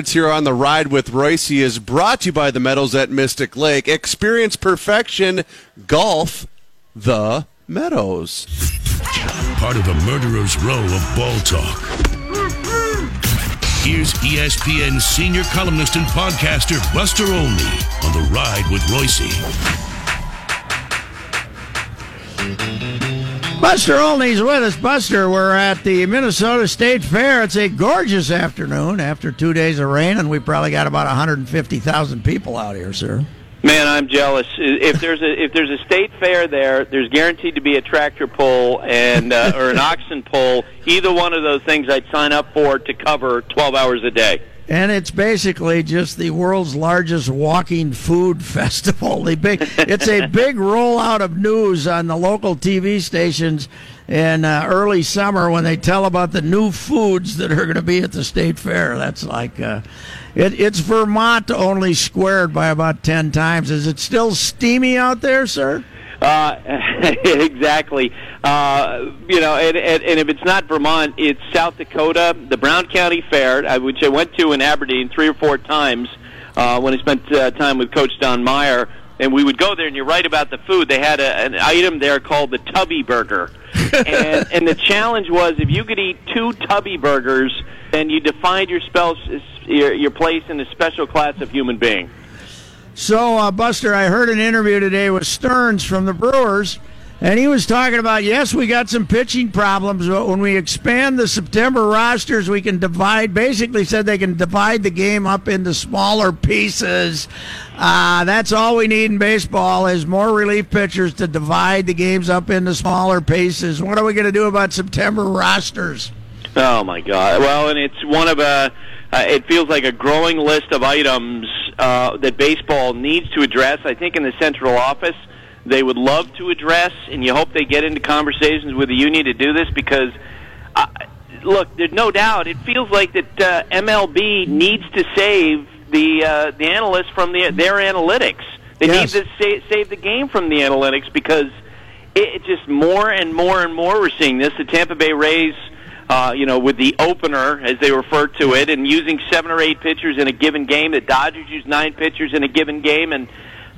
It's here on the ride with Reusse is brought to you by the Meadows at Mystic Lake. Experience perfection, golf, the Meadows. Part of the murderer's row of ball talk. Here's ESPN senior columnist and podcaster Buster Olney on the ride with Reusse. Buster Olney's with us. Buster, we're at the Minnesota State Fair. It's a gorgeous afternoon after two days of rain, and we probably got about 150,000 people out here, sir. Man, I'm jealous. If there's a if there's a state fair there, there's guaranteed to be a tractor pull and uh, or an oxen pull. Either one of those things, I'd sign up for to cover 12 hours a day. And it's basically just the world's largest walking food festival. The big, it's a big rollout of news on the local TV stations in uh, early summer when they tell about the new foods that are going to be at the state fair. That's like, uh, it, it's Vermont only squared by about 10 times. Is it still steamy out there, sir? Uh, exactly. Uh, you know, and, and, and if it's not Vermont, it's South Dakota, the Brown County Fair, uh, which I went to in Aberdeen three or four times uh, when I spent uh, time with Coach Don Meyer. And we would go there, and you're right about the food. They had a, an item there called the Tubby Burger. and, and the challenge was if you could eat two Tubby Burgers, then you defined your, spell, your, your place in a special class of human being. So, uh, Buster, I heard an interview today with Stearns from the Brewers, and he was talking about yes, we got some pitching problems, but when we expand the September rosters, we can divide. Basically, said they can divide the game up into smaller pieces. Uh, that's all we need in baseball is more relief pitchers to divide the games up into smaller pieces. What are we going to do about September rosters? Oh my God! Well, and it's one of a. Uh, it feels like a growing list of items uh, that baseball needs to address. I think in the central office they would love to address, and you hope they get into conversations with the union to do this because, uh, look, there's no doubt it feels like that uh, MLB needs to save the uh, the analysts from the, their analytics. They Yes. need to sa- save the game from the analytics because it, it just more and more and more we're seeing this. The Tampa Bay Rays, uh, you know, with the opener as they refer to it, and using seven or eight pitchers in a given game. The Dodgers use nine pitchers in a given game, and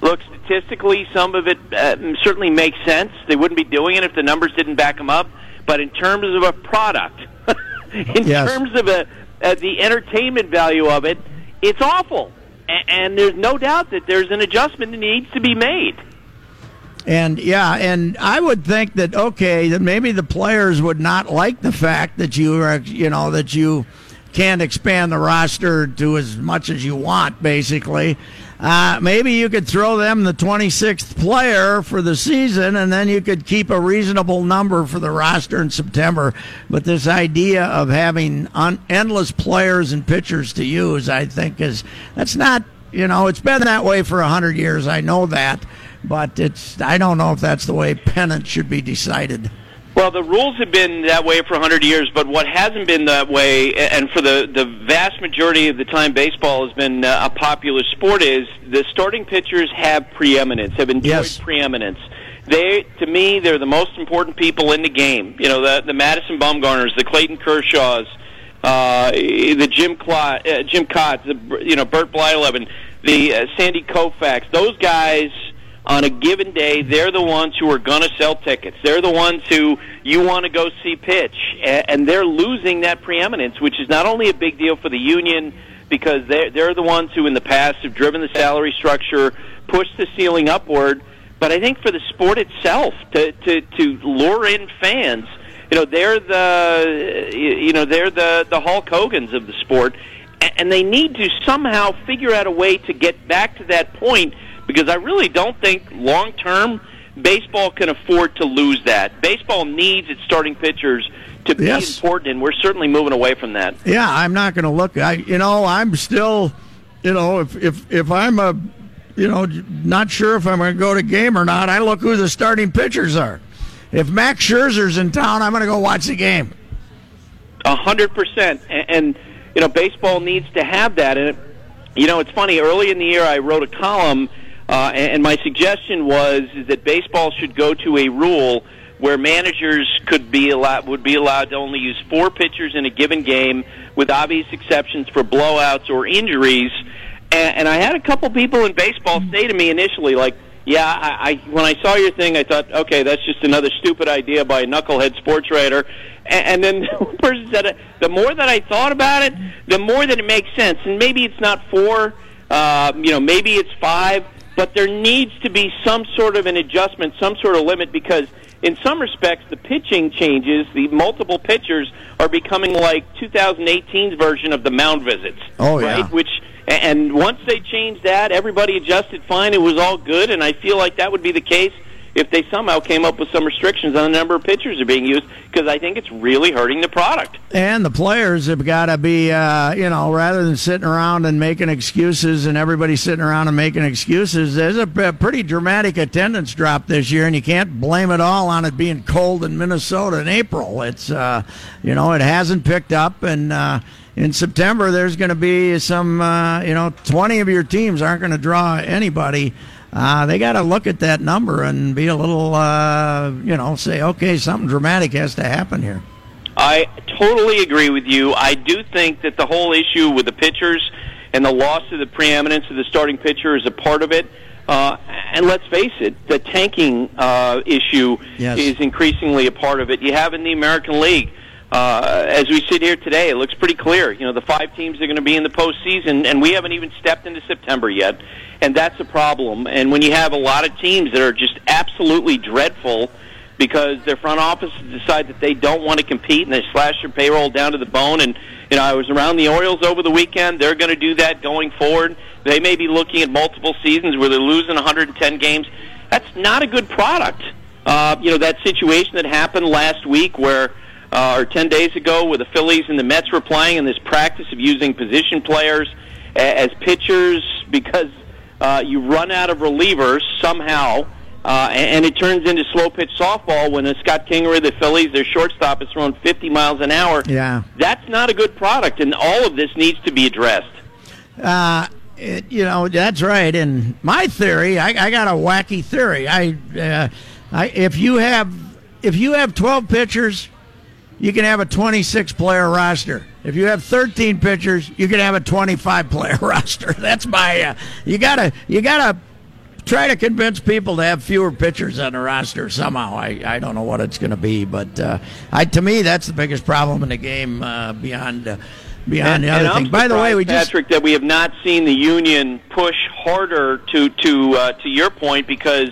look statistically, some of it uh, certainly makes sense. They wouldn't be doing it if the numbers didn't back them up. But in terms of a product, in Yes. terms of a, uh, the entertainment value of it, it's awful. A- and there's no doubt that there's an adjustment that needs to be made. And yeah, and I would think that okay, that maybe the players would not like the fact that you are, you know, that you can't expand the roster to as much as you want, basically. Uh, maybe you could throw them the 26th player for the season, and then you could keep a reasonable number for the roster in September. But this idea of having un- endless players and pitchers to use, I think, is that's not you know, it's been that way for a hundred years. I know that, but it's I don't know if that's the way pennant should be decided. Well, the rules have been that way for 100 years, but what hasn't been that way, and for the, the vast majority of the time baseball has been uh, a popular sport, is the starting pitchers have preeminence, have enjoyed Yes. preeminence. They, to me, they're the most important people in the game. You know, the, the Madison Bumgarners, the Clayton Kershaws, uh, the Jim Clot, uh, Jim Kaat, the you know Bert Blyleven, the uh, Sandy Koufax. Those guys on a given day, they're the ones who are going to sell tickets. They're the ones who you want to go see pitch, and they're losing that preeminence, which is not only a big deal for the union, because they're they're the ones who in the past have driven the salary structure, pushed the ceiling upward. But I think for the sport itself, to to to lure in fans, you know, they're the you know they're the the Hulk Hogan's of the sport, and they need to somehow figure out a way to get back to that point because I really don't think long term baseball can afford to lose that. Baseball needs its starting pitchers to be Yes. important, and we're certainly moving away from that. Yeah, I'm not going to look. I, you know, I'm still, you know, if if if I'm a, you know, not sure if I'm going to go to game or not, I look who the starting pitchers are. If Max Scherzer's in town, I'm going to go watch the game. A hundred percent, and you know, baseball needs to have that. And it, you know, it's funny. Early in the year, I wrote a column, uh, and my suggestion was that baseball should go to a rule where managers could be allowed would be allowed to only use four pitchers in a given game, with obvious exceptions for blowouts or injuries. And, and I had a couple people in baseball say to me initially, like, "Yeah, I, I when I saw your thing, I thought, okay, that's just another stupid idea by a knucklehead sports writer." And, and then one person said, "The more that I thought about it, the more that it makes sense." And maybe it's not four, uh, you know, maybe it's five, but there needs to be some sort of an adjustment, some sort of limit, because in some respects, the pitching changes, the multiple pitchers are becoming like 2018's version of the mound visits. Oh, yeah. right? Which and once they changed that, everybody adjusted fine. It was all good, and I feel like that would be the case if they somehow came up with some restrictions on the number of pitchers that are being used, because I think it's really hurting the product. And the players have got to be, uh, you know, rather than sitting around and making excuses and everybody sitting around and making excuses, there's a pretty dramatic attendance drop this year, and you can't blame it all on it being cold in Minnesota in April. It's, uh, you know, it hasn't picked up, and uh, in September there's going to be some, uh, you know, 20 of your teams aren't going to draw anybody. Uh, they got to look at that number and be a little, uh, you know, say, okay, something dramatic has to happen here. I totally agree with you. I do think that the whole issue with the pitchers and the loss of the preeminence of the starting pitcher is a part of it. Uh, and let's face it, the tanking uh, issue Yes. is increasingly a part of it. You have in the American League, uh, as we sit here today, it looks pretty clear. You know, the five teams are going to be in the postseason, and we haven't even stepped into September yet, and that's a problem. And when you have a lot of teams that are just absolutely dreadful because their front offices decide that they don't want to compete and they slash their payroll down to the bone. And you know, I was around the Orioles over the weekend. They're going to do that going forward. They may be looking at multiple seasons where they're losing 110 games. That's not a good product. Uh, you know, that situation that happened last week where uh, or 10 days ago where the Phillies and the Mets were playing and this practice of using position players as pitchers because uh, you run out of relievers somehow uh, and, and it turns into slow pitch softball when uh, Scott Kingery, the Phillies, their shortstop, is throwing 50 miles an hour. Yeah. That's not a good product, and all of this needs to be addressed. Uh, it, you know that's right. And my theory, I, I got a wacky theory. I, uh, I if you have if you have twelve pitchers, you can have a twenty-six player roster. If you have thirteen pitchers, you can have a twenty-five player roster. That's my. Uh, you gotta you gotta try to convince people to have fewer pitchers on the roster somehow. I, I don't know what it's going to be, but uh, I to me that's the biggest problem in the game uh, beyond uh, beyond the other and thing. By the way, we surprised, just Patrick, that we have not seen the union push harder to to uh, to your point because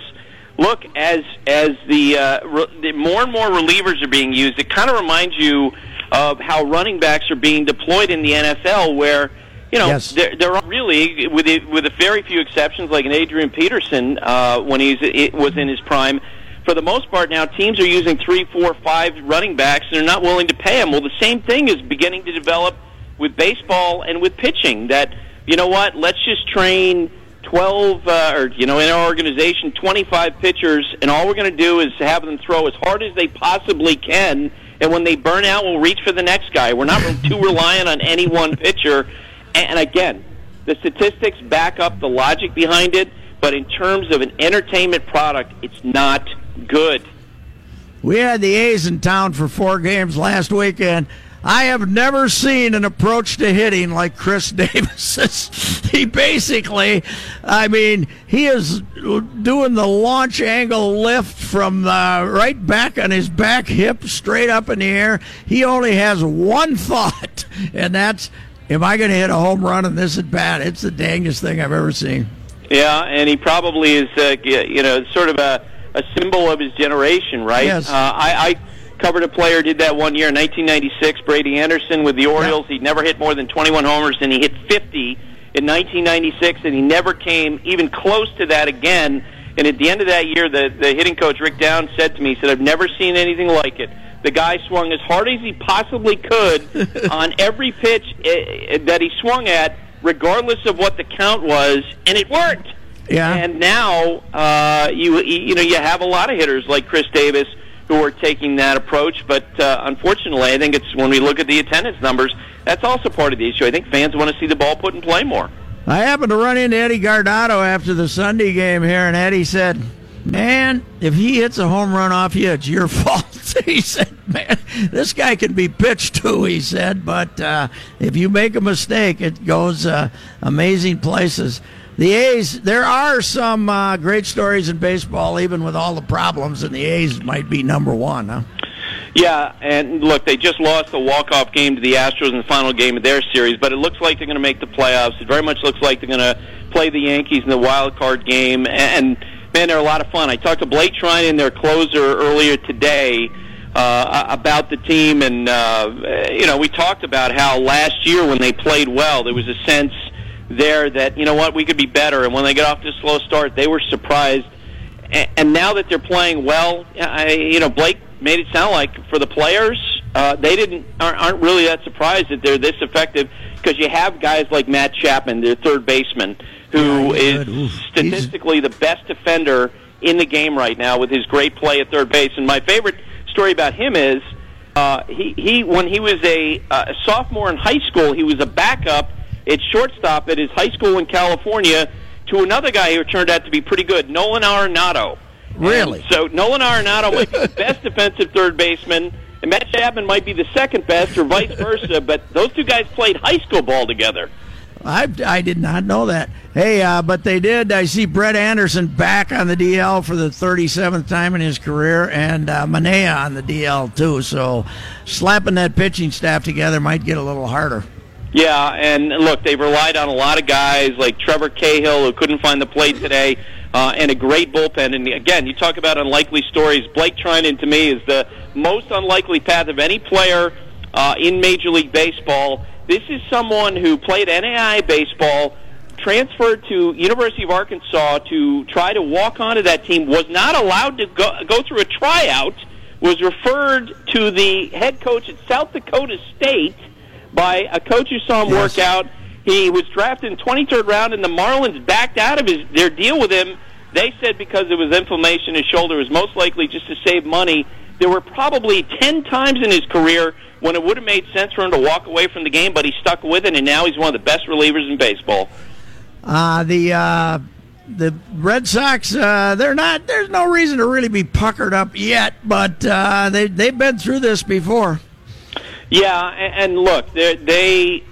look, as as the, uh, re- the more and more relievers are being used, it kind of reminds you of how running backs are being deployed in the NFL, where you know Yes. there there are really with it, with a very few exceptions, like an Adrian Peterson uh, when he's it was in his prime. For the most part, now teams are using three, four, five running backs, and they're not willing to pay them. Well, the same thing is beginning to develop with baseball and with pitching. That you know what? Let's just train twelve, uh, or you know, in our organization, twenty-five pitchers, and all we're going to do is have them throw as hard as they possibly can. And when they burn out, we'll reach for the next guy. We're not too reliant on any one pitcher. And again, the statistics back up the logic behind it, but in terms of an entertainment product, it's not good. We had the A's in town for four games last weekend. I have never seen an approach to hitting like Khris Davis's. he basically, I mean, he is doing the launch angle lift from uh, right back on his back hip, straight up in the air. He only has one thought, and that's am I going to hit a home run and this at bat? It's the dangest thing I've ever seen. Yeah, and he probably is, uh, you know, sort of a, a symbol of his generation, right? Yes. Uh, I, I covered a player did that one year in 1996. Brady Anderson with the Orioles. He never hit more than 21 homers, and he hit 50 in 1996, and he never came even close to that again. And at the end of that year, the the hitting coach Rick Down said to me, he said, "I've never seen anything like it." The guy swung as hard as he possibly could on every pitch eh, that he swung at, regardless of what the count was, and it worked. Yeah. And now uh, you you know you have a lot of hitters like Khris Davis who are taking that approach, but uh, unfortunately, I think it's when we look at the attendance numbers, that's also part of the issue. I think fans want to see the ball put in play more. I happened to run into Eddie Guardado after the Sunday game here, and Eddie said, Man, if he hits a home run off you, it's your fault. he said, Man, this guy can be pitched to, he said, but uh, if you make a mistake, it goes uh, amazing places. The A's, there are some uh, great stories in baseball, even with all the problems, and the A's might be number one, huh? Yeah, and look, they just lost a walk-off game to the Astros in the final game of their series, but it looks like they're going to make the playoffs. It very much looks like they're going to play the Yankees in the wild card game, and man, they're a lot of fun. I talked to Blake Treinen, their closer, earlier today uh, about the team, and uh, you know, we talked about how last year when they played well, there was a sense there that you know what we could be better, and when they got off to a slow start, they were surprised. And now that they're playing well, I, you know, Blake made it sound like for the players, uh, they didn't aren't, aren't really that surprised that they're this effective because you have guys like Matt Chapman, their third baseman, who Yeah, is. Oof. statistically the best defender in the game right now with his great play at third base. And my favorite story about him is uh, he he when he was a, uh, a sophomore in high school, he was a backup at shortstop at his high school in California to another guy who turned out to be pretty good, Nolan Arenado. Really? And so Nolan Arenado might be the best defensive third baseman, and Matt Chapman might be the second best, or vice versa. But those two guys played high school ball together. I, I did not know that. Hey, uh, but they did. I see Brett Anderson back on the DL for the 37th time in his career, and uh, Manaea on the DL too. So, slapping that pitching staff together might get a little harder. Yeah, and look, they've relied on a lot of guys like Trevor Cahill, who couldn't find the plate today, uh, and a great bullpen. And again, you talk about unlikely stories. Blake Treinen, to me, is the most unlikely path of any player uh, in Major League Baseball. This is someone who played NAI baseball, transferred to University of Arkansas to try to walk onto that team, was not allowed to go, go through a tryout, was referred to the head coach at South Dakota State by a coach who saw him Yes. work out. He was drafted in 23rd round, and the Marlins backed out of his their deal with him. They said because it was inflammation his shoulder, was most likely just to save money. There were probably 10 times in his career when it would have made sense for him to walk away from the game, but he stuck with it, and now he's one of the best relievers in baseball. Uh, the uh, the Red Sox, uh, they're not. There's no reason to really be puckered up yet, but uh, they they've been through this before. Yeah, and, and look, they're-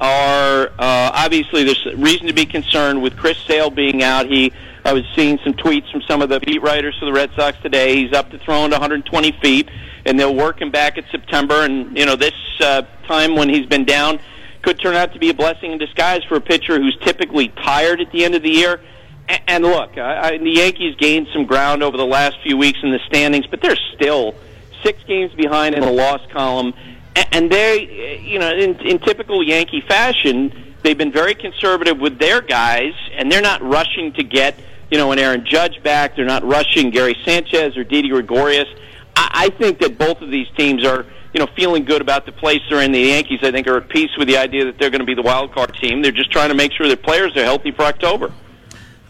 uh, obviously there's reason to be concerned with Chris Sale being out. He, I was seeing some tweets from some of the beat writers for the Red Sox today. He's up to throwing 120 feet, and they'll work him back at September. And you know, this uh, time when he's been down could turn out to be a blessing in disguise for a pitcher who's typically tired at the end of the year. A- And look, I, I, the Yankees gained some ground over the last few weeks in the standings, but they're still six games behind in the loss column. And they, you know, in, in typical Yankee fashion, they've been very conservative with their guys, and they're not rushing to get, you know, an Aaron Judge back. They're not rushing Gary Sanchez or Didi Gregorius. I, I think that both of these teams are, you know, feeling good about the place they're in. The Yankees, I think, are at peace with the idea that they're going to be the wild card team. They're just trying to make sure their players are healthy for October.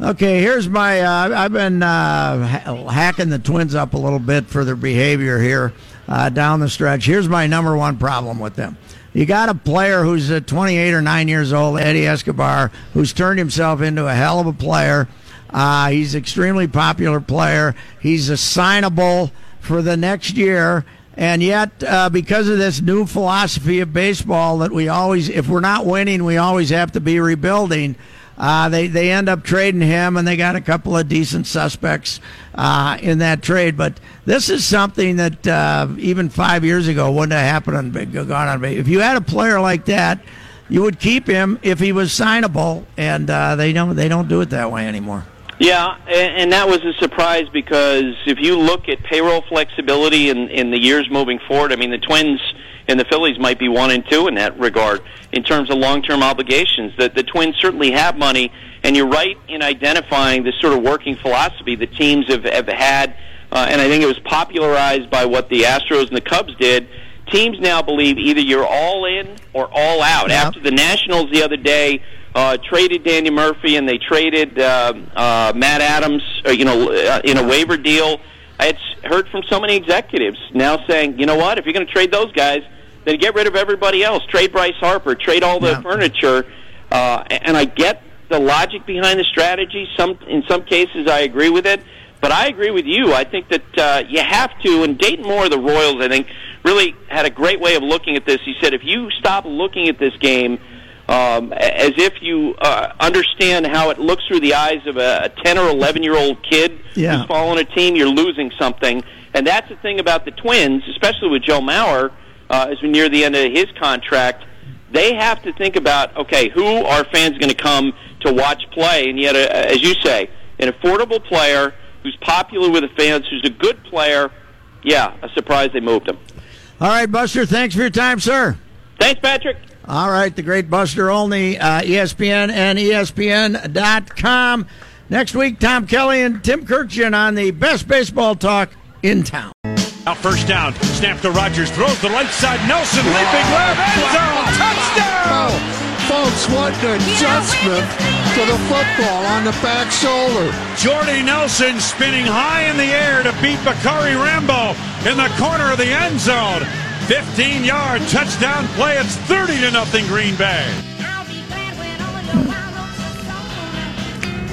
Okay, here's my. Uh, I've been uh, hacking the Twins up a little bit for their behavior here uh, down the stretch. Here's my number one problem with them. You got a player who's uh, 28 or 9 years old, Eddie Escobar, who's turned himself into a hell of a player. Uh, he's extremely popular player. He's assignable for the next year. And yet, uh, because of this new philosophy of baseball that we always, if we're not winning, we always have to be rebuilding. Uh, they they end up trading him, and they got a couple of decent suspects uh, in that trade. But this is something that uh, even five years ago wouldn't have happened on gone on. If you had a player like that, you would keep him if he was signable, and uh, they don't they don't do it that way anymore. Yeah, and, and that was a surprise because if you look at payroll flexibility in, in the years moving forward, I mean, the Twins and the Phillies might be one and two in that regard in terms of long-term obligations. The, the Twins certainly have money, and you're right in identifying this sort of working philosophy that teams have, have had, uh, and I think it was popularized by what the Astros and the Cubs did. Teams now believe either you're all in or all out. Yep. After the Nationals the other day uh, traded Danny Murphy and they traded uh, uh, Matt Adams, uh, you know, uh, in a waiver deal. I had heard from so many executives now saying, you know what, if you're going to trade those guys, then get rid of everybody else. Trade Bryce Harper. Trade all the Yeah. furniture. Uh, and I get the logic behind the strategy. Some in some cases, I agree with it. But I agree with you. I think that uh, you have to. And Dayton Moore, the Royals, I think, really had a great way of looking at this. He said, if you stop looking at this game um, as if you uh, understand how it looks through the eyes of a, a 10 or 11 year old kid Yeah. who's following a team, you're losing something. And that's the thing about the Twins, especially with Joe Mauer, uh, as we near the end of his contract. They have to think about okay, who are fans going to come to watch play? And yet, uh, as you say, an affordable player who's popular with the fans, who's a good player. Yeah, a surprise they moved him. All right, Buster. Thanks for your time, sir. Thanks, Patrick. All right, the great Buster Olney, uh, ESPN and ESPN.com. Next week, Tom Kelly and Tim Kurkjian on the best baseball talk in town. Now first down. Snap to Rodgers. Throws the right side. Nelson leaping left end zone. Touchdown! Folks, what an adjustment to the football on the back shoulder. Jordy Nelson spinning high in the air to beat Bacarri Rambo in the corner of the end zone. 15 yard touchdown play. It's 30 to nothing Green Bay.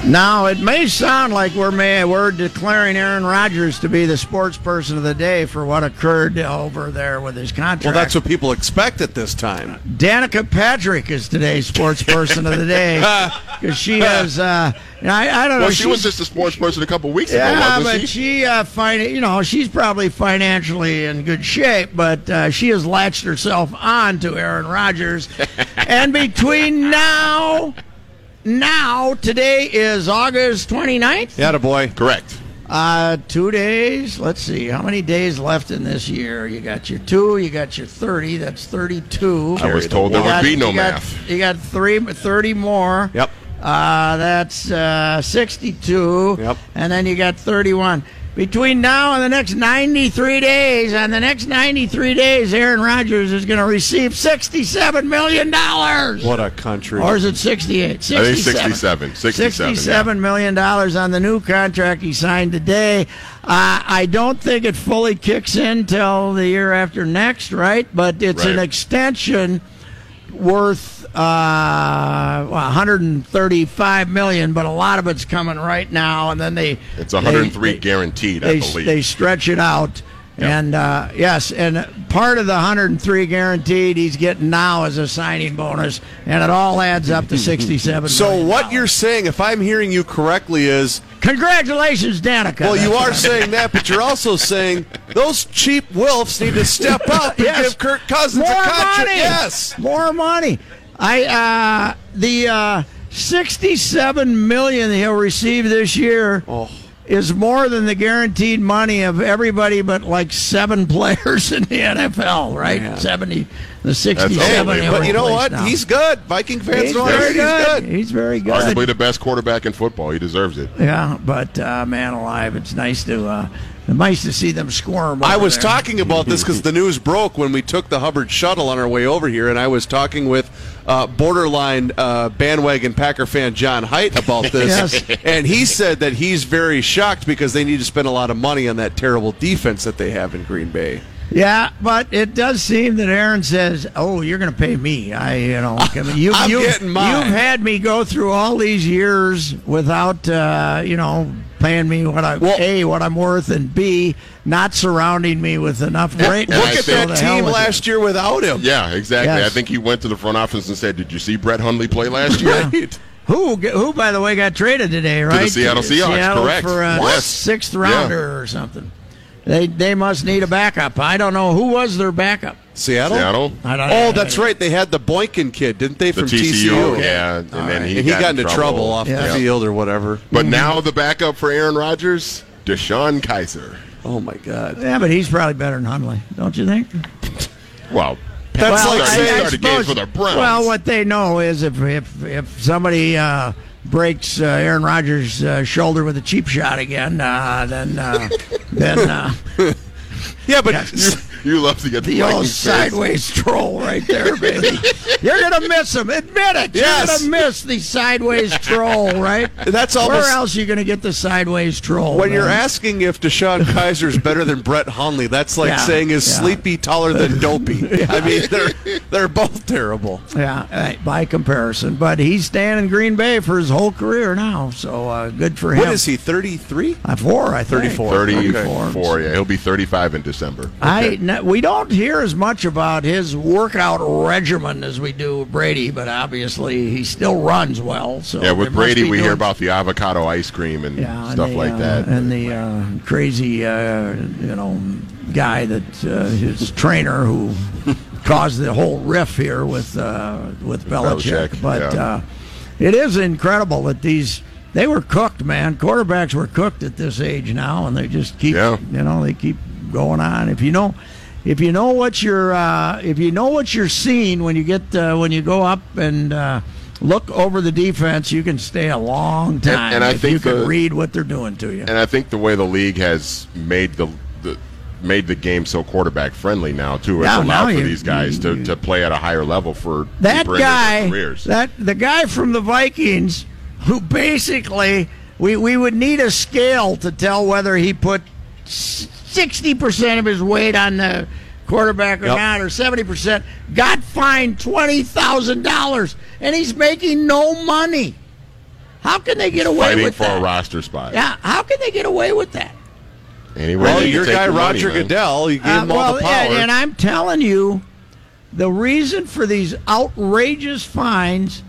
Now, it may sound like we're may, we're declaring Aaron Rodgers to be the sports person of the day for what occurred over there with his contract. Well, that's what people expect at this time. Danica Patrick is today's sports person of the day because she has. Uh, I, I don't know. Well, she was just a sports person a couple weeks ago, Yeah, but she? she, uh, fin- you know, she's probably financially in good shape, but uh, she has latched herself on to Aaron Rodgers. and between now, now, today is August 29th. Yeah, boy. Correct. Uh, two days. Let's see. How many days left in this year? You got your two, you got your 30. That's 32. I was told there You would got- be no you got- math. You got three, 30 more. Yep. Uh, that's uh, 62. Yep. And then you got 31. Between now and the next 93 days, on the next 93 days, Aaron Rodgers is going to receive $67 million. What a country. Or is it 68? I think 67. 67, $67 million on the new contract he signed today. Uh, I don't think it fully kicks in till the year after next, right? But it's an extension worth uh, 135 million, but a lot of it's coming right now, and then they It's 103 they- guaranteed, I they, believe. they stretch it out. And uh, yes, and part of the 103 guaranteed he's getting now is a signing bonus, and it all adds up to 67. So million what you're saying, if I'm hearing you correctly, is Congratulations, Danica. well, you are saying that, but you're also saying those cheap wilfs need to step up and Yes. give Kirk Cousins more a contract. money. Yes. more money. I uh, the uh, 67 million he'll receive this year. Oh. Is more than the guaranteed money of everybody but like seven players in the NFL, right? Seventy, the sixty-seven. unbelievable. But you know what? now. He's good. Viking fans He's know very he's good. good. He's very good. Arguably the best quarterback in football. He deserves it. Yeah, but uh, man alive, it's nice to uh, nice to see them squirm. I was there. talking about this because the news broke when we took the Hubbard shuttle on our way over here, and I was talking with uh, borderline uh, bandwagon Packer fan John Height about this, Yes. and he said that he's very shocked because they need to spend a lot of money on that terrible defense that they have in Green Bay. Yeah, but it does seem that Aaron says, "Oh, you're going to pay me." I, you know, you, I'm you, getting mine. You've had me go through all these years without, uh, you know, paying me what I Well- a what I'm worth, and b not surrounding me with enough great. Look at that team with last year without him. Yeah, exactly. Yes. I think he went to the front office and said, "Did you see Brett Hundley play last year?" Right. Who, who, by the way, got traded today, right? The Seattle Seahawks, Seattle correct. For a Yes. sixth rounder or something. They they must need a backup. I don't know who was their backup. Seattle. Seattle. I don't Oh, that's right. They had the Boykin kid, didn't they, The from TCU, yeah, and then he, and he got, into trouble, off Yeah. the field or whatever. But now the backup for Aaron Rodgers, DeShone Kizer. Oh my God. Yeah, but he's probably better than Hundley, don't you think? Well, That's well, like I- saying- I started games suppose- for the Browns. Well, what they know is if if if somebody uh, breaks uh, Aaron Rodgers' uh, shoulder with a cheap shot again, uh, then uh, then uh, Yeah, but you love to get the, the old Vikings fans. sideways troll right there, baby. You're gonna miss him. Admit it. Yes. You're gonna miss the sideways troll, right? That's all Where else are you gonna get the sideways troll? when you're asking if DeShone is better than Brett Hundley, that's like Yeah, saying is yeah. Sleepy taller than Dopey. I mean, they're they're both terrible. Yeah, by comparison, but he's staying in Green Bay for his whole career now, so uh, good for him. What is he? Thirty three? Uh, four, I think. 34. 34, yeah. He'll be 35 in December. I we don't hear as much about his workout regimen as we do with Brady, but obviously he still runs well. So yeah, with Brady, we hear about the avocado ice cream and yeah, and stuff the, like uh, that. and the uh, crazy uh, you know guy that uh, his trainer who caused the whole riff here with uh, with Belichick. Belichick, but yeah. uh, it is incredible that these they were cooked, man. Quarterbacks were cooked at this age now, and they just keep Yeah. you know they keep going on. If you know. If you know what you're, uh, if you know what you're seeing when you get uh, when you go up and uh, look over the defense, you can stay a long time. and I if think you can the- read what they're doing to you. and I think the way the league has made the, the made the game so quarterback friendly now too, it's Yeah, allowed now for you- these guys you- to, to play at a higher level for that their guy, careers. that the guy from the Vikings, who basically we we would need a scale to tell whether he put sixty percent of his weight on the quarterback or Yep. not, or seventy percent, got fined twenty thousand dollars, and he's making no money. How can they get away fighting with for that? a roster spot. Yeah, how can they get away with that? Anyway, Well, your guy the money, Roger. Goodell, you gave Uh, him all well, the power. and, and I'm telling you, the reason for these outrageous fines,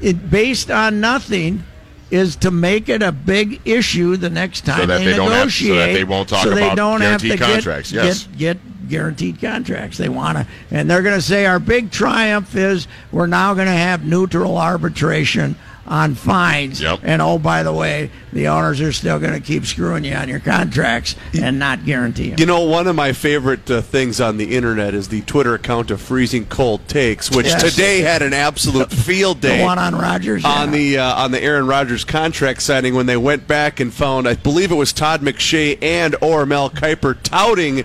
it, based on nothing, is to make it a big issue the next time that they, they don't have- so that they won't talk so they about don't have to guaranteed get- contracts, yes. Get, get guaranteed contracts. They want to, and they're going to say our big triumph is we're now going to have neutral arbitration on fines. Yep. And oh, by the way, the owners are still going to keep screwing you on your contracts and not guarantee them. You know, one of my favorite uh, things on the internet is the Twitter account of Freezing Cold Takes, which Yes. today had an absolute field day the one on Rodgers on the uh, on the Aaron Rodgers contract signing when they went back and found, I believe it was Todd McShay and or Mel Kiper touting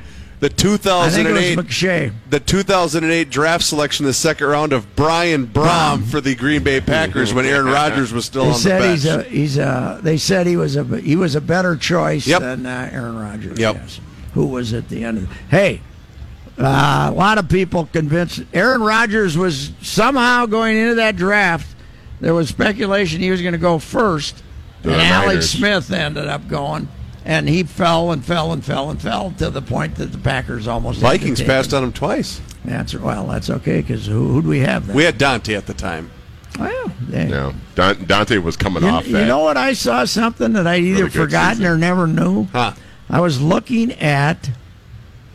the I think it 2008 was McShay. the 2008 draft selection, the second round of Brian Brohm for the Green Bay Packers when Aaron Rodgers was still They on the bench. he's a he's a. They said he was a he was a better choice Yep. than uh, Aaron Rodgers. Yep. Yes, who was at the end of. The, hey, uh, a lot of people convinced Aaron Rodgers was somehow going into that draft. There was speculation he was going to go first, and the Alex Smith ended up going. And he fell and fell and fell and fell to the point that the Packers almost had to Vikings take passed him. on him twice. That's well, that's okay because who who do we have then? We had Daunte at the time. well, they- No, Don, Daunte was coming You, off you know what? I saw something that I either Really forgotten season. or never knew. Huh. I was looking at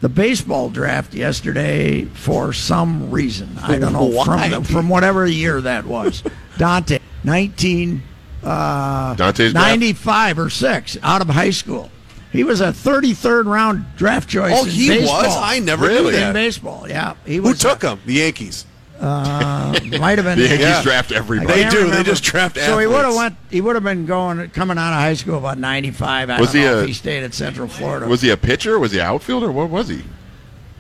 the baseball draft yesterday for some reason. I don't know Why? from the, from whatever year that was. Daunte, nineteen uh, Daunte's draft? ninety five or six, out of high school. He was a thirty third round draft choice. Oh, in he baseball. was? I never knew Really? in that. baseball. Yeah, he was, Who was. took him? The Yankees. Uh, might have been the Yankees Yeah. draft everybody. They can't do. They just draft everyone. So he would have went. He would have been going coming out of high school about ninety five. I Was don't he know a- if he stayed at Central Florida. Was he a pitcher? Was he an outfielder? What was he?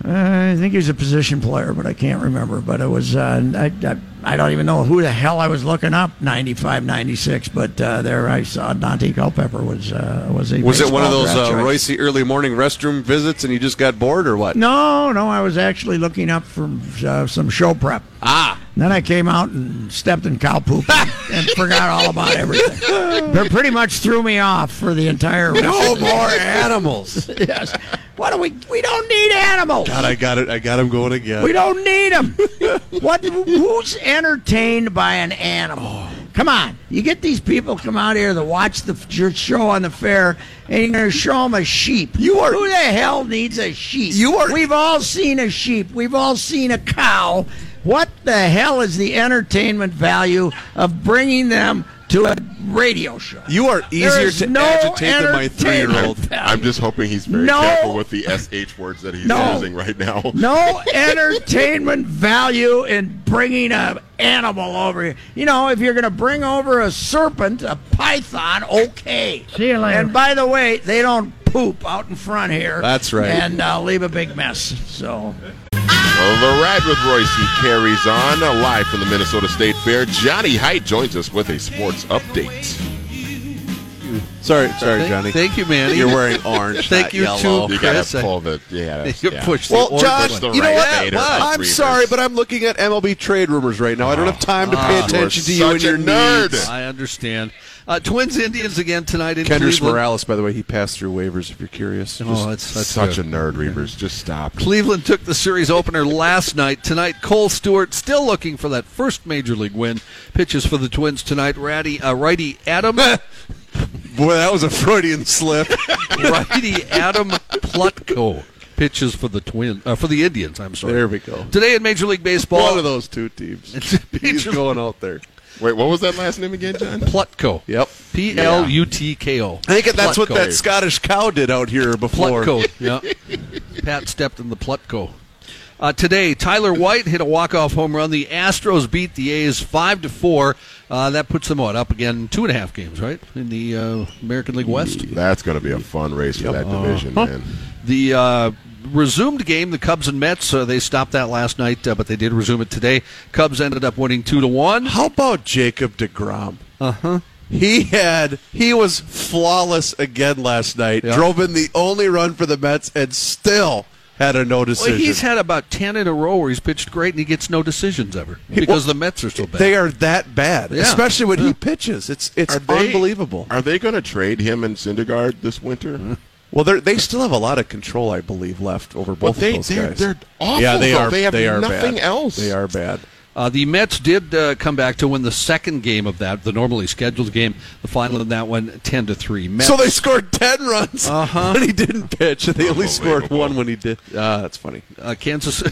Uh, I think he was a position player, but I can't remember. But it was. Uh, I, I I don't even know who the hell I was looking up. 95, 96. But uh, there I saw Daunte Culpepper was uh, was a. Was it one of those uh. Reusse early morning restroom visits and you just got bored or what? No, no, I was actually looking up from uh, some show prep. Ah. Then I came out and stepped in cow poop and, and forgot all about everything. They pretty much threw me off for the entire. No more animals. yes. What do we? We don't need animals. God, I got it. I got him going again. We don't need them. what? Who's entertained by an animal? Come on, you get these people come out here to watch the your show on the fair, and you're going to show them a sheep. You are- who the hell needs a sheep? You are- We've all seen a sheep. We've all seen a cow. What the hell is the entertainment value of bringing them to a radio show? You are easier to no agitate than my three-year-old. I'm just hoping he's very No. careful with the sh words that he's No. using right now. No entertainment value in bringing a animal over here. You know, if you're going to bring over a serpent, a python, okay. See you later. And by the way, they don't poop out in front here. That's right. And uh, leave a big mess. So Well, the ride with Reusse carries on uh, live from the Minnesota State Fair. Johnny Height joins us with a sports update. Sorry, sorry, Thank- Johnny. thank you, Manny. You're wearing orange. Thank not you, yellow. too. You Chris, gotta I- pull the yeah. You yeah. push the Well, orange John, one. the you know right what? fader What? of I'm Reuvers. sorry, but I'm looking at MLB trade rumors right now. I don't have time to pay Ah. attention to You you and your such nerd. needs. I understand. Uh, Twins Indians again tonight in Kendrys Cleveland. Morales, by the way, he passed through waivers. If you're curious, Oh, that's, that's Such good. a nerd, Reuvers. Just stop. Cleveland took the series opener last night. Tonight, Kohl Stewart still looking for that first major league win. Pitches for the Twins tonight. Ratty, uh, righty Adam, boy, that was a Freudian slip. righty Adam Plutko pitches for the Twins uh, for the Indians. I'm sorry. There we go. Today in Major League Baseball, One of those two teams. He's going out there. Wait, what was that last name again, John? Plutko. Yep. P L U T K O. I think that's what that Scottish cow did out here before. Plutko. Yeah. Pat stepped in the Plutko. Uh, today, Tyler White hit a walk-off home run. The Astros beat the A's five to four. Uh, that puts them what up again two and a half games, right, in the uh, American League West. That's going to be a fun race for that division, man. The uh, resumed game, the Cubs and Mets, uh, they stopped that last night, uh, but they did resume it today. Cubs ended up winning two to one. How about Jacob Degrom? Uh huh. He had he was flawless again last night. Yeah. Drove in the only run for the Mets and still had a no decision. Well, he's had about ten in a row where he's pitched great and he gets no decisions ever because the Mets are so bad. they are that bad, Yeah. especially when he pitches. It's it's Are they- unbelievable. Are they going to trade him and Syndergaard this winter? Well, they they still have a lot of control, I believe, left over Well, both they, of those they're, guys. they're awful. yeah, they though. are. They have are nothing bad. else. They are bad. Uh, the Mets did uh, come back to win the second game of that, the normally scheduled game. The final in that one, ten to three. Mets, So they scored ten runs Uh-huh. when he didn't pitch, and they only scored one when he did. Ah, that's funny. uh, Kansas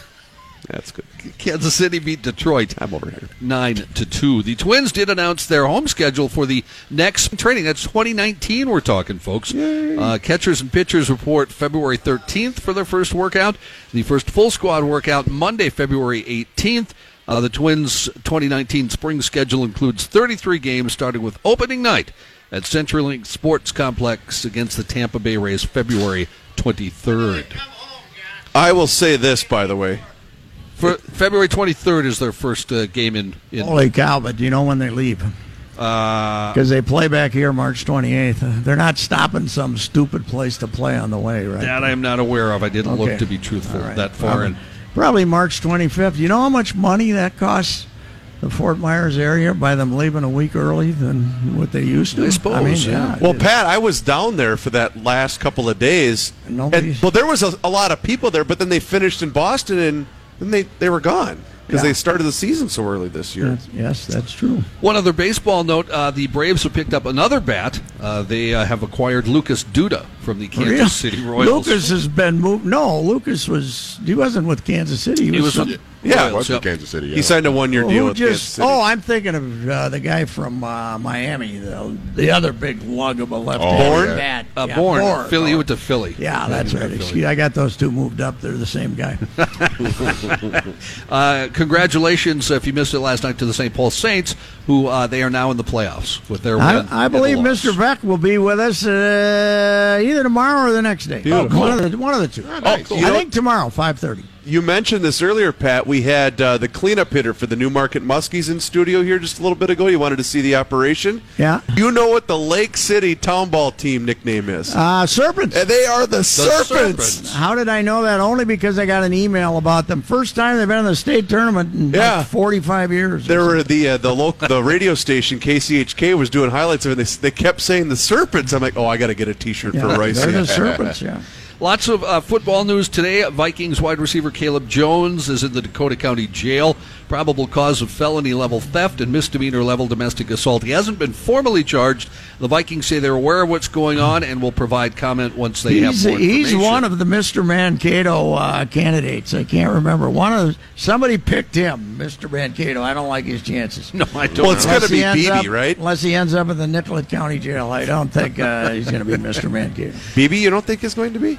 That's good. Kansas City beat Detroit. I'm over here. Nine to two. The Twins did announce their home schedule for the next training. That's 2019. We're talking, folks. Uh, catchers and pitchers report February 13th for their first workout. The first full squad workout Monday, February 18th. Uh, the Twins' 2019 spring schedule includes 33 games, starting with opening night at CenturyLink Sports Complex against the Tampa Bay Rays, February 23rd. I will say this, by the way. For February 23rd is their first uh, game in. in Holy cow! But do you know when they leave? uh, Because they play back here March 28th. Uh, They're not stopping some stupid place to play on the way, right? That I am not aware of. I didn't Okay. look to be truthful All right. that far Probably, in. probably March 25th. You know how much money that costs the Fort Myers area by them leaving a week early than what they used to? I suppose, mean, yeah. Well, Pat, I was down there for that last couple of days. Nobody- And, well, there was a, a lot of people there, but then they finished in Boston, and then they, they were gone because Yeah. they started the season so early this year. That's- yes, that's true. One other baseball note: uh, the Braves have picked up another bat. Uh, they uh, have acquired Lucas Duda from the Kansas Real- City Royals. Lucas has been moved. No, Lucas was. He wasn't with Kansas City. He, He was some- with Yeah, It was Yep. Kansas City. Yeah. He signed a one-year Who deal with just- Kansas City. Oh, I'm thinking of uh, the guy from uh, Miami, the, the other big lug of a left Oh, Bour? yeah. bat. uh, Yeah, born Bour. Philly. He Oh. went to Philly. Yeah, that's right. went. Excuse, I got those two moved up. They're the same guy. Congratulations, if you missed it last night, to the St. Paul Saints, who uh, they are now in the playoffs with their win. I, I believe. Mr. Beck will be with us uh, either tomorrow or the next day. Beautiful. One of the one of the two. nice. Oh, I think tomorrow, five thirty. You mentioned this earlier, Pat. We had uh, the cleanup hitter for the Newmarket Muskies in studio here just a little bit ago. You wanted to see the operation. Yeah. You know what the Lake City Town Ball team nickname is? Uh, serpents. and they are the, Serpents. Serpents. How did I know that? Only because I got an email about them. First time they've been in the state tournament in like Yeah. 45 years. or There were the uh, the local the radio station KCHK was doing highlights of it. They, they kept saying the Serpents. I'm like, oh, I got to get a T-shirt for Yeah, Rice. they're the serpents. Yeah. Lots of uh, football news today. Vikings wide receiver Caleb Jones is in the Dakota County Jail probable cause of felony level theft and misdemeanor level domestic assault. He hasn't been formally charged. The Vikings say they're aware of what's going on and will provide comment once they He's, have more he's one of the Mr. Mankato uh, candidates. I can't remember. One of somebody picked him, Mr. Mankato. I don't like his chances. No, I don't. Well, it's know. going to be he Beebe, up- right? Unless he ends up in the Nicollet County Jail, I don't think uh, he's going to be Mr. Mankato. Beebe, you don't think is going to be?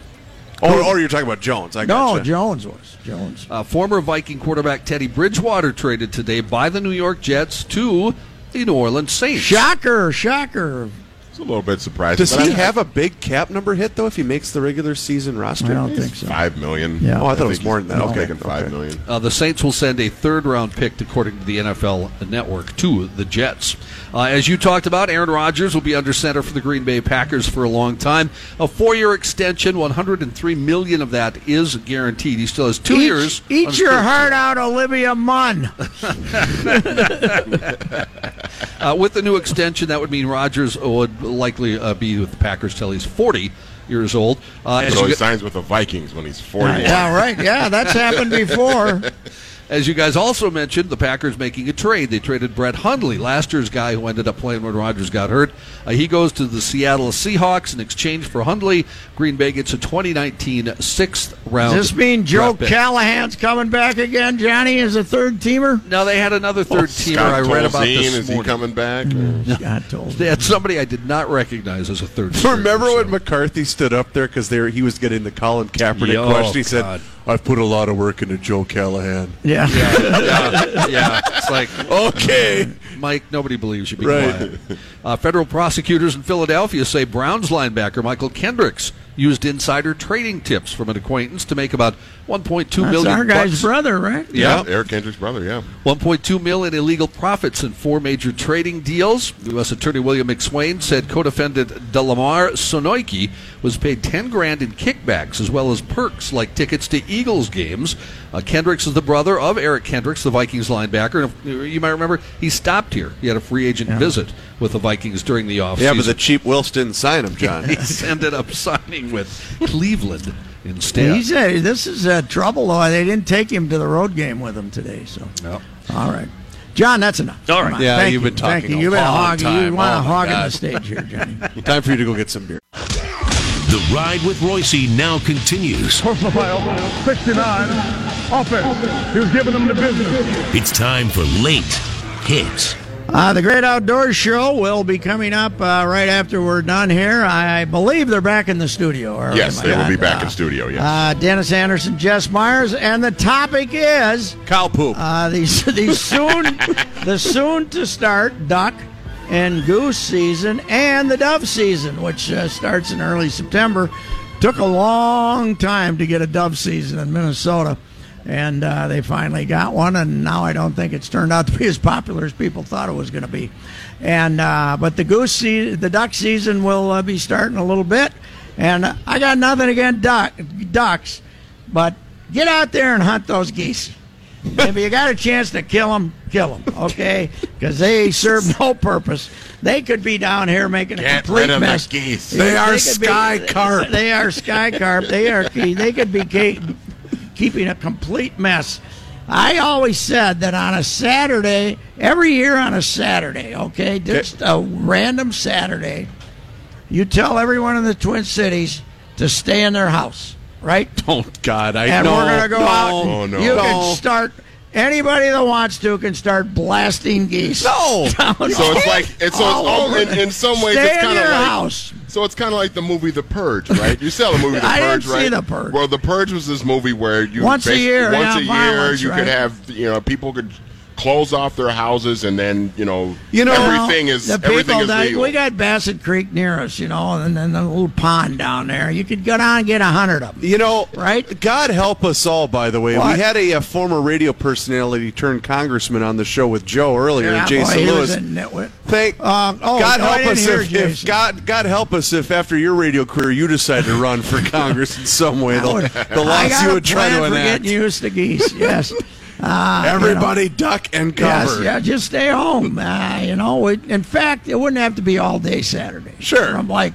Or, or you're talking about Jones? I No, gotcha. Jones was Jones. Uh, former Viking quarterback Teddy Bridgewater traded today by the New York Jets to the New Orleans Saints. Shocker, shocker. It's a little bit surprising. Does but he I- have a big cap number hit though if he makes the regular season roster? I don't think so. Five million. Yeah. Oh, I thought it was more than that. he's Okay, making five okay. million. Uh, the Saints will send a third round pick, according to the NFL Network, to the Jets. Uh, as you talked about, Aaron Rodgers will be under center for the Green Bay Packers for a long time. A four year extension, 103 million of that is guaranteed. He still has two eat, years. Eat your first heart out, Olivia Munn. Uh, with the new extension, that would mean Rodgers would likely uh, be with the Packers till he's 40 years old. Uh, So he gu- signs with the Vikings when he's 40. yeah, right. Yeah, that's happened before. as you guys also mentioned, the Packers making a trade. They traded Brett Hundley, last year's guy who ended up playing when Rodgers got hurt. Uh, he goes to the Seattle Seahawks in exchange for Hundley. Green Bay gets a 2019 sixth round. Does this mean Joe pick. Callahan's coming back again, Johnny, as a third teamer? No, they had another third teamer. Scott I read about Tolzien, this is he coming back? God told They had somebody I did not recognize as a third. string, Remember so- when McCarthy stood up there because he was getting the Colin Kaepernick Yeah, oh, question? He God. said, "I've put a lot of work into Joe Callahan." Yeah. yeah, yeah. It's like Okay, Mike, nobody believes you. Be Right. quiet. Uh, federal prosecutors in Philadelphia say Browns linebacker Mychal Kendricks used insider trading tips from an acquaintance to make about 1.2 That's million our guy's bucks. brother, right? Yeah. Eric Hendricks' brother, yeah. 1.2 million illegal profits in four major trading deals. U.S. Attorney William McSwain said co-defendant Delamar Sonoiki was paid 10 grand in kickbacks as well as perks like tickets to Eagles games. Uh, Kendricks is the brother of Eric Kendricks, the Vikings linebacker. And you might remember he stopped here. He had a free agent visit with the Vikings during the offseason. yeah, but the cheap Wilfs didn't sign him, John. he ended up signing with Cleveland instead. He said this is uh, trouble. Though they didn't take him to the road game with him today. So, Yep. all right, John, that's enough. All Come right. on. Yeah, Thank you've you. been Thank talking you. a You've been long hogging. time. You want Oh, to my hog in the stage here, Johnny. Time for you to go get some beer. The Ride with Reusse now continues. Personal foul, 69, offense. He was giving them the business. It's time for late hits. Uh, the Great Outdoors Show will be coming up uh, right after we're done here. I believe they're back in the studio. or Yes, am I they will be back Uh, in studio, yes. Uh, Dennis Anderson, Jess Myers, and the topic is Cow poop. uh, the, the soon the soon to start duck and goose season and the dove season, which uh, starts in early September. Took a long time to get a dove season in Minnesota, and uh, they finally got one. And now I don't think it's turned out to be as popular as people thought it was going to be. And uh, but the goose se- the duck season will uh, be starting a little bit. And uh, I got nothing against duck, ducks, but get out there and hunt those geese. if you got a chance to kill them, kill them, okay? Because they serve no purpose. They could be down here making a Get complete rid of the mess. geese. They are could be- sky carp. They are sky carp. They are. They could be keeping a complete mess. I always said that on a Saturday, every year on a Saturday, okay, just a random Saturday, you tell everyone in the Twin Cities to stay in their house, right? Oh God, I and know. we're gonna go no. out. And Oh, no. You No. can start. Anybody that wants to can start blasting geese. No. So it's like it's so all it's all, in, in some ways Stay it's kind of like house. so it's kind of like the movie The Purge, right? You saw the movie The I didn't Purge, see right? The Purge. Well, The Purge was this movie where you Once a year, once a year violence, you right. could have you know people could close off their houses and then you know You know, everything is the everything people is that legal. we got Bassett Creek near us, you know, and then the little pond down there. You could go down and get a hundred of them. You know, Right? God help us all. By the way, What? we had a, uh former radio personality turned congressman on the show with Joe earlier, Yeah, Jason boy, Lewis. was a. Thank Um, oh, God help us if, if God God help us if after your radio career you decide to run for Congress in some way. The, would- the I laws you would try to for enact. getting used to geese. Yes. Uh, you know. Everybody duck and Yes, cover. yeah, just stay home. Uh, you know, it, in fact, it wouldn't have to be all day Saturday. Sure. From like,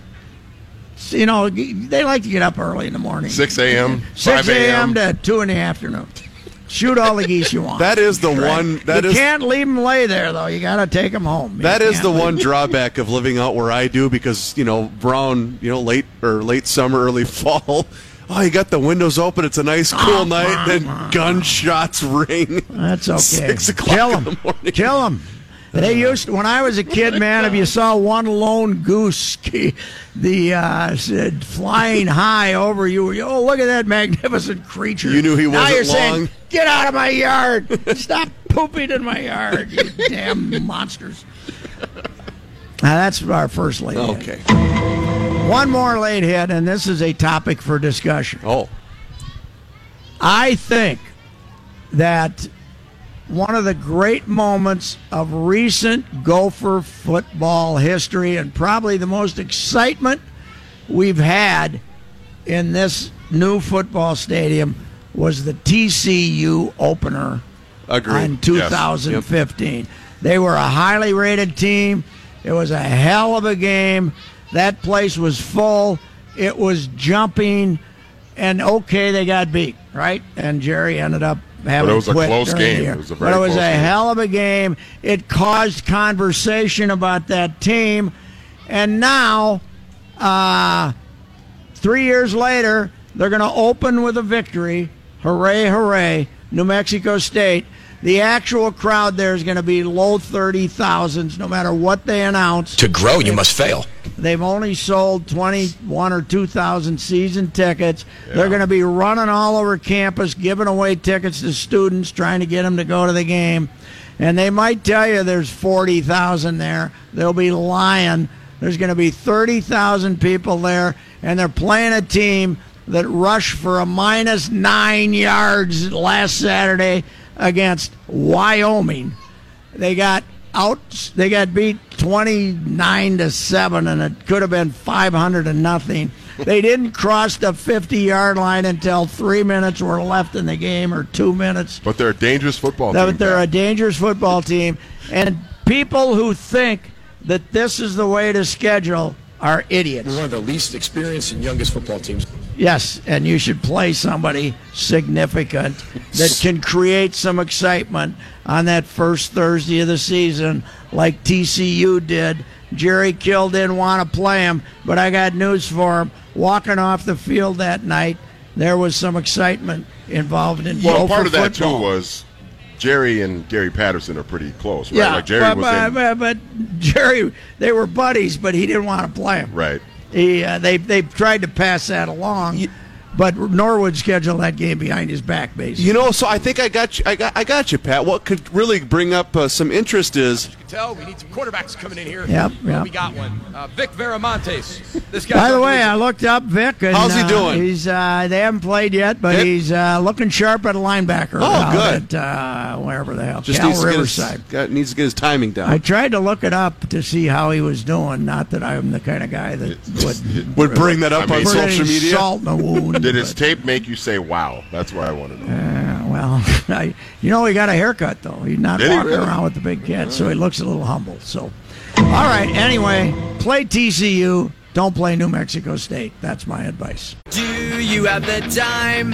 you know, they like to get up early in the morning. 6 a.m., 6 a.m. to 2 in the afternoon. shoot all the geese you want. That is the one. That you is can't leave them lay there though. You got to take them home. You That is the one drawback of living out where I do because you know Brown, you know late or late summer, early fall. Oh, you got the windows open. It's a nice ah, cool night. Then gunshots ring. That's okay. Six o'clock Kill in them. the morning. Kill them. They uh, used to, when I was a oh kid, man. If you saw one lone goose, the uh, said uh, flying high over you, oh look at that magnificent creature! You knew he now wasn't you're saying, long. Get out of my yard! Stop pooping in my yard, you damn monsters! Now that's our first late hit. Okay. One more late hit, and this is a topic for discussion. Oh, I think that one of the great moments of recent Gopher football history, and probably the most excitement we've had in this new football stadium, was the TCU opener agreed. in 2015. They were a highly rated team. It was a hell of a game. That place was full. It was jumping, and okay, they got beat, right? And Jerry ended up having but it was a close game. It was a very but it was a game. hell of a game. It caused conversation about that team, and now, uh, three years later, they're going to open with a victory. Hooray, hooray, New Mexico State. The actual crowd there is going to be low 30,000s no matter what they announce. To grow, you must fail. They've only sold 21 or 2,000 season tickets. They're going to be running all over campus, giving away tickets to students, trying to get them to go to the game. And they might tell you there's 40,000 there. They'll be lying. There's going to be 30,000 people there, and they're playing a team that rushed for a minus nine yards last Saturday against Wyoming. They got out. They got beat twenty nine to seven, and it could have been five hundred to nothing. They didn't cross the fifty yard line until three minutes were left in the game, or two minutes. But they're a dangerous football That team. they're a dangerous football team, and people who think that this is the way to schedule are idiots. We're one of the least experienced and youngest football teams. Yes, and you should play somebody significant that can create some excitement on that first Thursday of the season, like TCU did. Jerry Kill didn't want to play him, but I got news for him. Walking off the field that night, there was some excitement involved in well, part of that football. too was Jerry and Gary Patterson are pretty close, right? yeah, like Jerry but, was but, in, but, but Jerry, they were buddies, but he didn't want to play him. right. He, uh, they they tried to pass that along, but Norwood scheduled that game behind his back, basically. You know, so I think I got you. I got, I got you, Pat. What could really bring up uh, some interest is Tell we need some quarterbacks coming in here. Yep, Well. We got one. Uh, Vic Viramontes. This guy. By the way, I looked up Vic. And, How's he uh, doing? he's uh, they haven't played yet, but Yep. he's uh, looking sharp at a linebacker. Oh, good. At, uh, wherever the hell, just Cal needs to, get his, needs to get his timing down. I tried to look it up to see how he was doing. Not that I'm the kind of guy that would Would bring that up I on mean- put any social media. salt in the wound. Did his but- tape make you say "Wow"? That's what I want to know. Uh, well, I, you know, he got a haircut though. He's not Did he walking really? around with the big cat, so he looks a little humble. So, all right. Anyway, play TCU. Don't play New Mexico State. That's my advice. Do you have the time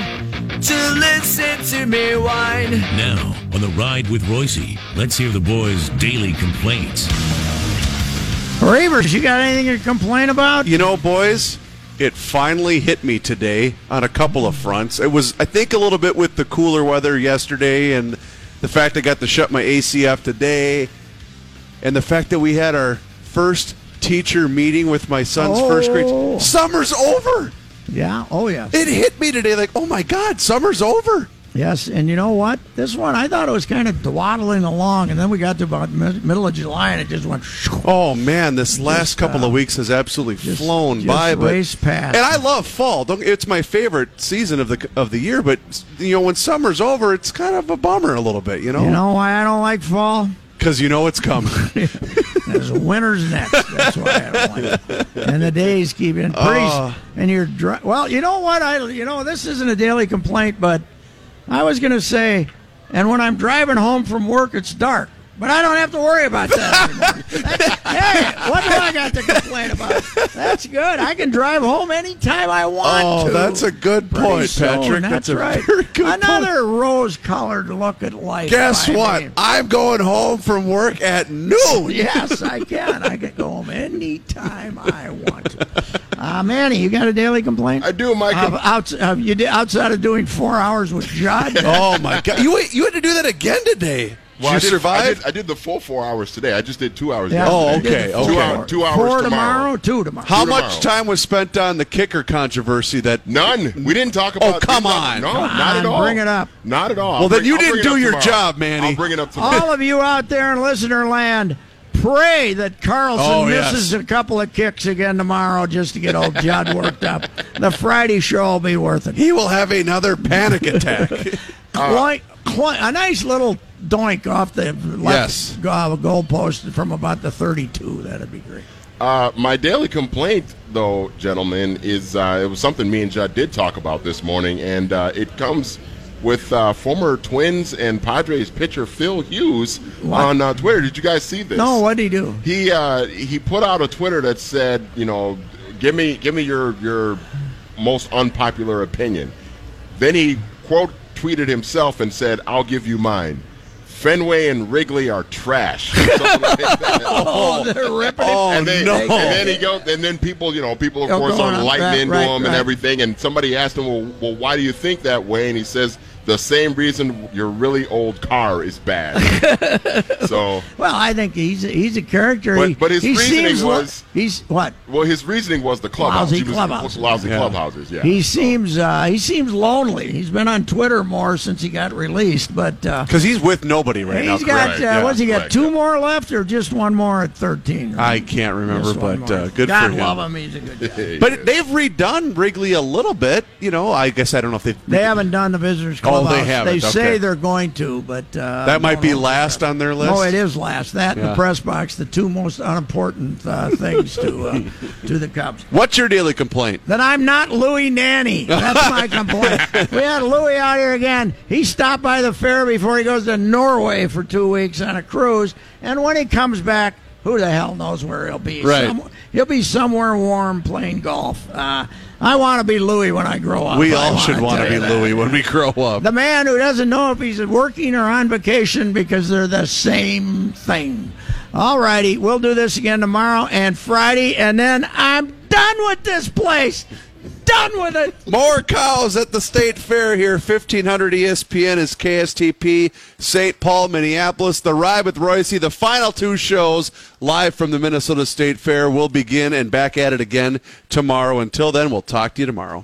to listen to me whine? Now, on the ride with Reusse, let's hear the boys' daily complaints. Reuvers, you got anything to complain about? You know, boys, it finally hit me today on a couple of fronts. It was, I think, a little bit with the cooler weather yesterday and the fact I got to shut my ACF today and the fact that we had our first teacher meeting with my son's first Oh. grade. Summer's over. Yeah. Oh, yeah. It hit me today like, oh my God, summer's over. Yes, and you know what? This one I thought it was kind of dwaddling along, and then we got to about mid- middle of July, and it just went. Oh man, this last couple uh, of weeks has absolutely just- flown just by. But past. and I love fall. Don't, it's my favorite season of the of the year. But you know, when summer's over, it's kind of a bummer a little bit. You know, You know why I don't like fall? because you know it's coming. There's winter's next. That's why I don't like it. And the days keep in pretty. Oh. and you're dry. Well, you know what? I you know this isn't a daily complaint, but I was going to say, and when I'm driving home from work, it's dark. But I don't have to worry about that anymore. Hey, what do I got to complain about? That's good. I can drive home anytime I want Oh, to. that's a good Pretty point, soon, Patrick. That's, That's a right. very good. Another rose-colored look at life. Guess what? mean. I'm going home from work at noon. Yes, I can. I can go home anytime I want to. Uh, Manny, you got a daily complaint? I do, Mike. Uh, outs- uh, you did, outside of doing four hours with Judd? Oh my God! You you had to do that again today. Well, you I did, I did, I did the full four hours today. I just did two hours. Yeah, yesterday. Oh, okay, the okay. Two, four. hour, two hours Four tomorrow. two tomorrow. How tomorrow. much time was spent on the kicker controversy? That None. We didn't talk oh, about. Oh, come we didn't on. No, Come not at all. bring it up. Not at all. Well, I'll then bring- you I'll didn't do your tomorrow. job, Manny. I'll bring it up tomorrow. All of you out there in listener land, pray that Carlson Oh, yes. misses a couple of kicks again tomorrow just to get old Judd worked up. The Friday show will be worth it. he will have another panic attack. Cloink, cloink, a nice little doink off the left Yes. go- goal post from about the 32. That'd be great. Uh, my daily complaint, though, gentlemen, is uh, it was something me and Judd did talk about this morning, and uh, it comes with uh, former Twins and Padres pitcher Phil Hughes What? on uh, Twitter. Did you guys see this? No, what did he do? He uh, he put out a Twitter that said, you know, give me give me your your most unpopular opinion. Then he quote tweeted himself and said, "I'll give you mine." Fenway and Wrigley are trash. Something like that. Oh, they're oh, ripping it. Oh, oh and then, no. And then he go, and then people, you know, people of Oh, course are on. lighting Right, into right, him and everything. And somebody asked him, well, well, why do you think that way? And he says, the same reason your really old car is bad. so, Well, I think he's a, he's a character. But- he, but his he reasoning seems lo- was- he's what? well, his reasoning was the clubhouse. Lousy He was- clubhouse. Lousy Yeah. clubhouses. Yeah. He seems uh, he seems lonely. He's been on Twitter more since he got released, but uh, Because he's with nobody right now. he's got correct, uh, yeah, what's he got? correct, two yeah. more left, or just one more at thirteen? I can't remember, Just but uh, good God for him. love him. He's a good guy. But they've redone Wrigley a little bit. You know, I guess I don't know if they've. They haven't done the visitors Oh, clubhouse. they haven't, say okay. they're going to, but uh, That might be last on their list. No, it is last. That and the press box, the two most unimportant uh, things to uh, to the Cubs. What's your daily complaint? That I'm not Louis Nanne. That's my complaint. we had Louis out here again. He stopped by the fair before he goes to Norway for two weeks on a cruise, and when he comes back, who the hell knows where he'll be? Right. Some- he'll be somewhere warm playing golf. Uh, I want to be Louis when I grow up. We all should want to be that. Louis when we grow up. The man who doesn't know if he's working or on vacation because they're the same thing. All righty, we'll do this again tomorrow and Friday, and then I'm done with this place. Done with it. More cows at the state fair here. 1500 ESPN is KSTP, St. Paul, Minneapolis. The Ride with Reusse. The final two shows live from the Minnesota State Fair will begin and back at it again tomorrow. Until then, we'll talk to you tomorrow.